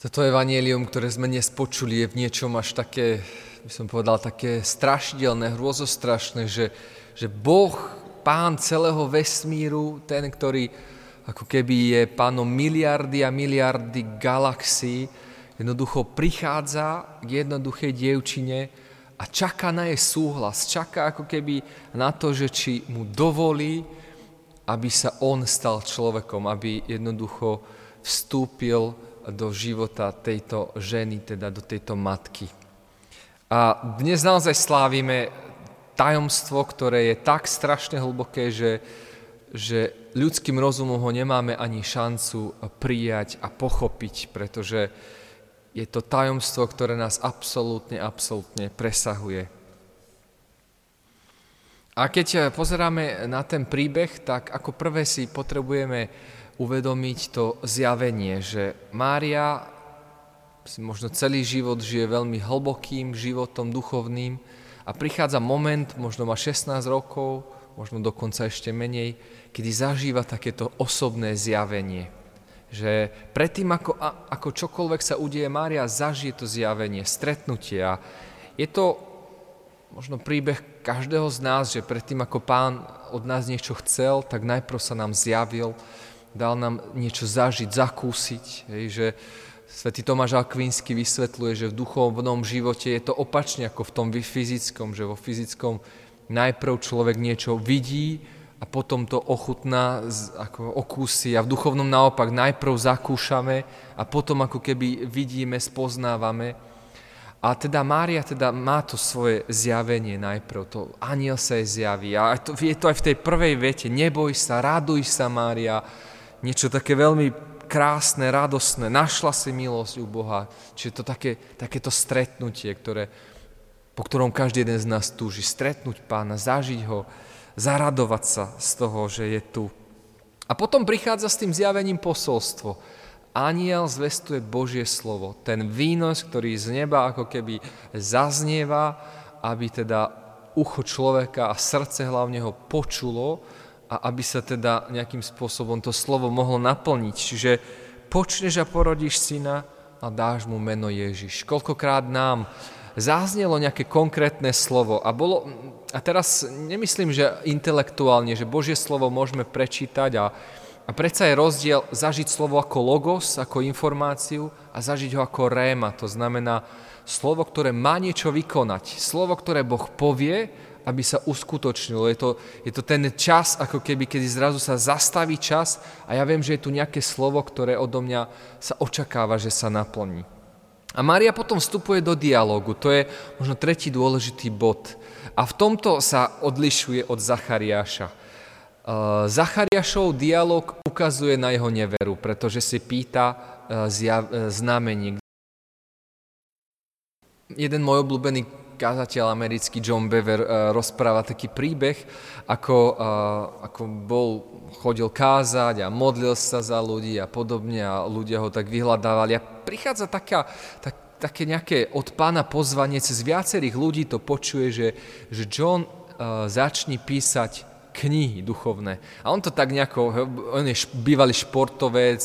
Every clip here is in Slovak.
Toto evanielium, ktoré sme dnes počuli, je v niečom až také, by som povedal, také strašidelné, hrôzostrašné, že, že Boh, pán celého vesmíru, ten, ktorý ako keby je pánom miliardy a miliardy galaxií, jednoducho prichádza k jednoduchej dievčine a čaká na jej súhlas, čaká ako keby na to, že či mu dovolí, aby sa on stal človekom, aby jednoducho vstúpil do života tejto ženy, teda do tejto matky. A dnes naozaj slávime tajomstvo, ktoré je tak strašne hlboké, že, že ľudským rozumom ho nemáme ani šancu prijať a pochopiť, pretože je to tajomstvo, ktoré nás absolútne, absolútne presahuje. A keď pozeráme na ten príbeh, tak ako prvé si potrebujeme uvedomiť to zjavenie, že Mária si možno celý život žije veľmi hlbokým životom duchovným a prichádza moment, možno má 16 rokov, možno dokonca ešte menej, kedy zažíva takéto osobné zjavenie. Že predtým, ako, ako čokoľvek sa udieje, Mária zažije to zjavenie, stretnutie a je to možno príbeh každého z nás, že predtým, ako pán od nás niečo chcel, tak najprv sa nám zjavil, dal nám niečo zažiť, zakúsiť. Hej, že Svetý Tomáš Akvínsky vysvetľuje, že v duchovnom živote je to opačne ako v tom fyzickom, že vo fyzickom najprv človek niečo vidí a potom to ochutná, ako okúsi a v duchovnom naopak najprv zakúšame a potom ako keby vidíme, spoznávame. A teda Mária teda má to svoje zjavenie najprv, to aniel sa jej zjaví. A to, je to aj v tej prvej vete, neboj sa, raduj sa Mária, niečo také veľmi krásne, radosné, našla si milosť u Boha. Čiže to také, takéto stretnutie, ktoré, po ktorom každý jeden z nás túži. Stretnúť pána, zažiť ho, zaradovať sa z toho, že je tu. A potom prichádza s tým zjavením posolstvo. Aniel zvestuje Božie slovo. Ten výnos, ktorý z neba ako keby zaznieva, aby teda ucho človeka a srdce hlavne ho počulo a aby sa teda nejakým spôsobom to slovo mohlo naplniť. Čiže počneš a porodíš syna a dáš mu meno Ježiš. Koľkokrát nám záznelo nejaké konkrétne slovo a bolo, a teraz nemyslím, že intelektuálne, že Božie slovo môžeme prečítať a, a predsa je rozdiel zažiť slovo ako logos, ako informáciu a zažiť ho ako réma, to znamená slovo, ktoré má niečo vykonať, slovo, ktoré Boh povie aby sa uskutočnilo. Je to, je to ten čas, ako keby, kedy zrazu sa zastaví čas a ja viem, že je tu nejaké slovo, ktoré odo mňa sa očakáva, že sa naplní. A Mária potom vstupuje do dialogu, to je možno tretí dôležitý bod. A v tomto sa odlišuje od Zachariáša. Uh, Zachariášov dialog ukazuje na jeho neveru, pretože si pýta uh, uh, znamenie. Jeden môj obľúbený kázateľ americký John Bever eh, rozpráva taký príbeh, ako, eh, ako bol, chodil kázať a modlil sa za ľudí a podobne a ľudia ho tak vyhľadávali. A prichádza taká, tak, také nejaké od pána pozvanie, cez viacerých ľudí to počuje, že, že John uh, začni písať knihy duchovné. A on to tak nejako, on je bývalý športovec,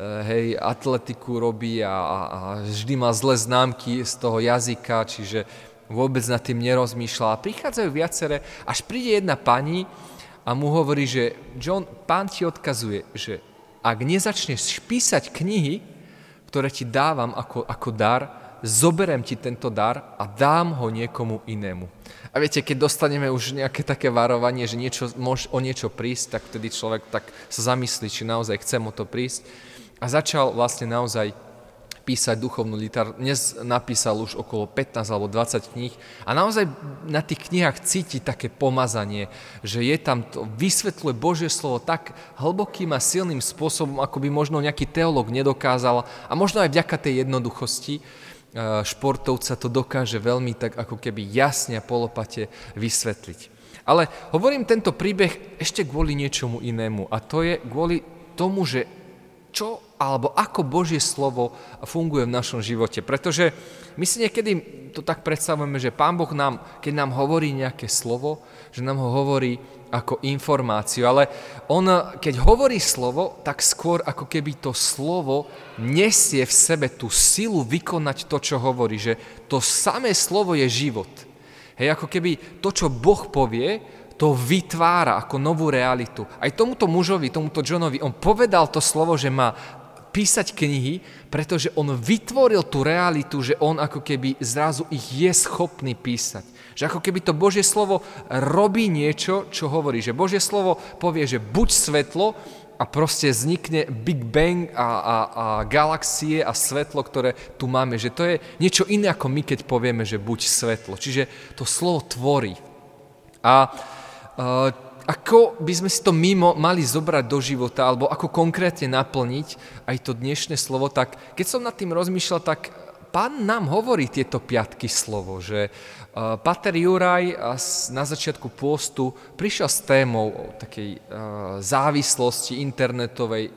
hej, atletiku robí a, a, a vždy má zlé známky z toho jazyka, čiže vôbec nad tým nerozmýšľal. A prichádzajú viaceré, až príde jedna pani a mu hovorí, že John, pán ti odkazuje, že ak nezačneš písať knihy, ktoré ti dávam ako, ako dar, zoberem ti tento dar a dám ho niekomu inému. A viete, keď dostaneme už nejaké také varovanie, že niečo, môž o niečo prísť, tak vtedy človek tak sa zamyslí, či naozaj chcem o to prísť. A začal vlastne naozaj písať duchovnú literatúru. Dnes napísal už okolo 15 alebo 20 kníh a naozaj na tých knihách cíti také pomazanie, že je tam to, vysvetľuje Božie slovo tak hlbokým a silným spôsobom, ako by možno nejaký teológ nedokázal a možno aj vďaka tej jednoduchosti e, športovca to dokáže veľmi tak ako keby jasne a polopate vysvetliť. Ale hovorím tento príbeh ešte kvôli niečomu inému a to je kvôli tomu, že čo alebo ako Božie slovo funguje v našom živote. Pretože my si niekedy to tak predstavujeme, že Pán Boh nám, keď nám hovorí nejaké slovo, že nám ho hovorí ako informáciu, ale on, keď hovorí slovo, tak skôr ako keby to slovo nesie v sebe tú silu vykonať to, čo hovorí, že to samé slovo je život. Hej, ako keby to, čo Boh povie, to vytvára ako novú realitu. Aj tomuto mužovi, tomuto Johnovi, on povedal to slovo, že má písať knihy, pretože on vytvoril tú realitu, že on ako keby zrazu ich je schopný písať. Že ako keby to Božie slovo robí niečo, čo hovorí. Že Božie slovo povie, že buď svetlo a proste vznikne Big Bang a, a, a galaxie a svetlo, ktoré tu máme. Že to je niečo iné ako my, keď povieme, že buď svetlo. Čiže to slovo tvorí. A ako by sme si to mimo mali zobrať do života, alebo ako konkrétne naplniť aj to dnešné slovo, tak keď som nad tým rozmýšľal, tak pán nám hovorí tieto piatky slovo, že uh, Pater Juraj na začiatku pôstu prišiel s témou o takej závislosti internetovej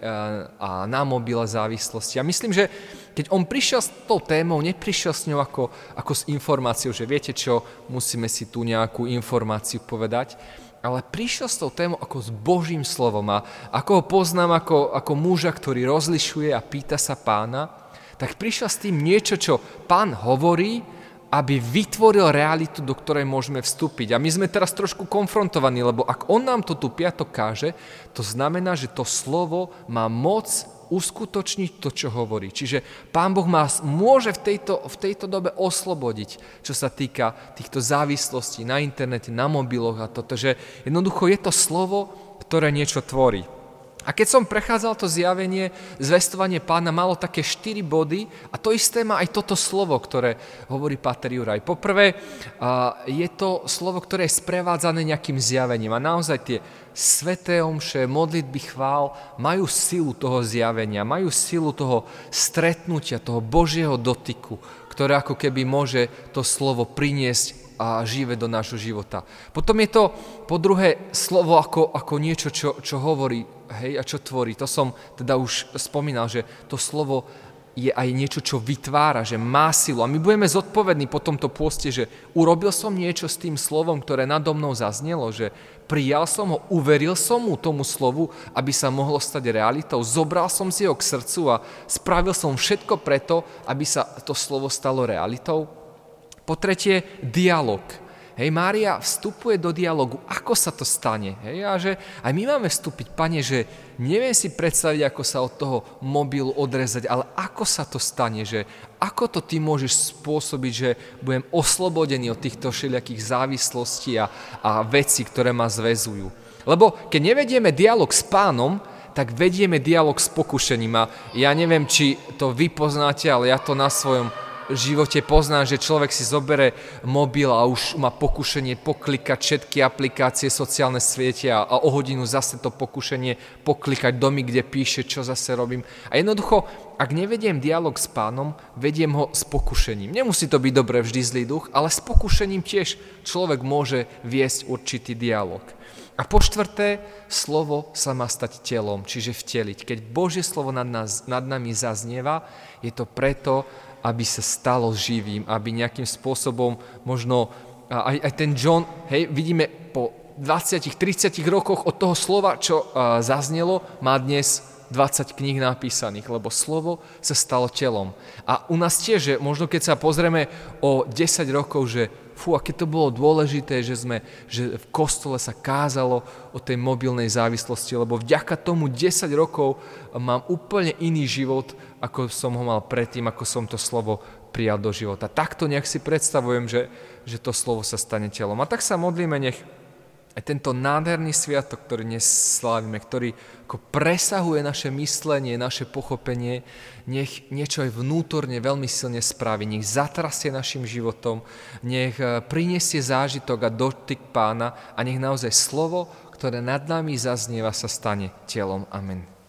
a na mobile závislosti. A myslím, že keď on prišiel s tou témou, neprišiel s ňou ako, ako s informáciou, že viete čo, musíme si tu nejakú informáciu povedať, ale prišiel s tou témou ako s Božím slovom a ako ho poznám ako, ako muža, ktorý rozlišuje a pýta sa pána, tak prišiel s tým niečo, čo pán hovorí, aby vytvoril realitu, do ktorej môžeme vstúpiť. A my sme teraz trošku konfrontovaní, lebo ak on nám to tu piatok káže, to znamená, že to slovo má moc uskutočniť to, čo hovorí. Čiže Pán Boh nás môže v tejto, v tejto dobe oslobodiť, čo sa týka týchto závislostí na internete, na mobiloch a toto, že jednoducho je to slovo, ktoré niečo tvorí. A keď som prechádzal to zjavenie, zvestovanie pána malo také štyri body a to isté má aj toto slovo, ktoré hovorí Páter Juraj. Poprvé, je to slovo, ktoré je sprevádzané nejakým zjavením a naozaj tie sveté omše, modlitby chvál majú silu toho zjavenia, majú silu toho stretnutia, toho Božieho dotyku, ktoré ako keby môže to slovo priniesť a žive do nášho života. Potom je to, po druhé, slovo ako, ako niečo, čo, čo hovorí hej, a čo tvorí. To som teda už spomínal, že to slovo je aj niečo, čo vytvára, že má silu. A my budeme zodpovední po tomto pôste, že urobil som niečo s tým slovom, ktoré nado mnou zaznelo, že prijal som ho, uveril som mu tomu slovu, aby sa mohlo stať realitou, zobral som si ho k srdcu a spravil som všetko preto, aby sa to slovo stalo realitou. Po tretie, dialog. Hej, Mária vstupuje do dialogu, ako sa to stane. Hej, a že aj my máme vstúpiť, pane, že neviem si predstaviť, ako sa od toho mobilu odrezať, ale ako sa to stane, že ako to ty môžeš spôsobiť, že budem oslobodený od týchto všelijakých závislostí a, a vecí, ktoré ma zväzujú. Lebo keď nevedieme dialog s pánom, tak vedieme dialog s pokušením. A ja neviem, či to vy poznáte, ale ja to na svojom živote poznám, že človek si zobere mobil a už má pokušenie poklikať všetky aplikácie, sociálne siete a, a o hodinu zase to pokušenie poklikať domy, kde píše, čo zase robím. A jednoducho, ak nevediem dialog s pánom, vediem ho s pokušením. Nemusí to byť dobre vždy zlý duch, ale s pokušením tiež človek môže viesť určitý dialog. A po štvrté, slovo sa má stať telom, čiže vteliť. Keď Božie slovo nad, nás, nad nami zaznieva, je to preto, aby sa stalo živým, aby nejakým spôsobom možno aj, aj ten John, hej, vidíme po 20-30 rokoch od toho slova, čo uh, zaznelo, má dnes 20 kníh napísaných, lebo slovo sa stalo telom. A u nás tiež, že možno keď sa pozrieme o 10 rokov, že fú, aké to bolo dôležité, že, sme, že v kostole sa kázalo o tej mobilnej závislosti, lebo vďaka tomu 10 rokov mám úplne iný život, ako som ho mal predtým, ako som to slovo prijal do života. Takto nejak si predstavujem, že, že to slovo sa stane telom. A tak sa modlíme, nech aj tento nádherný sviatok, ktorý dnes slávime, ktorý ako presahuje naše myslenie, naše pochopenie, nech niečo aj vnútorne veľmi silne spraví, nech zatrasie našim životom, nech eh, prinesie zážitok a dotyk pána a nech naozaj slovo, ktoré nad nami zaznieva, sa stane telom. Amen.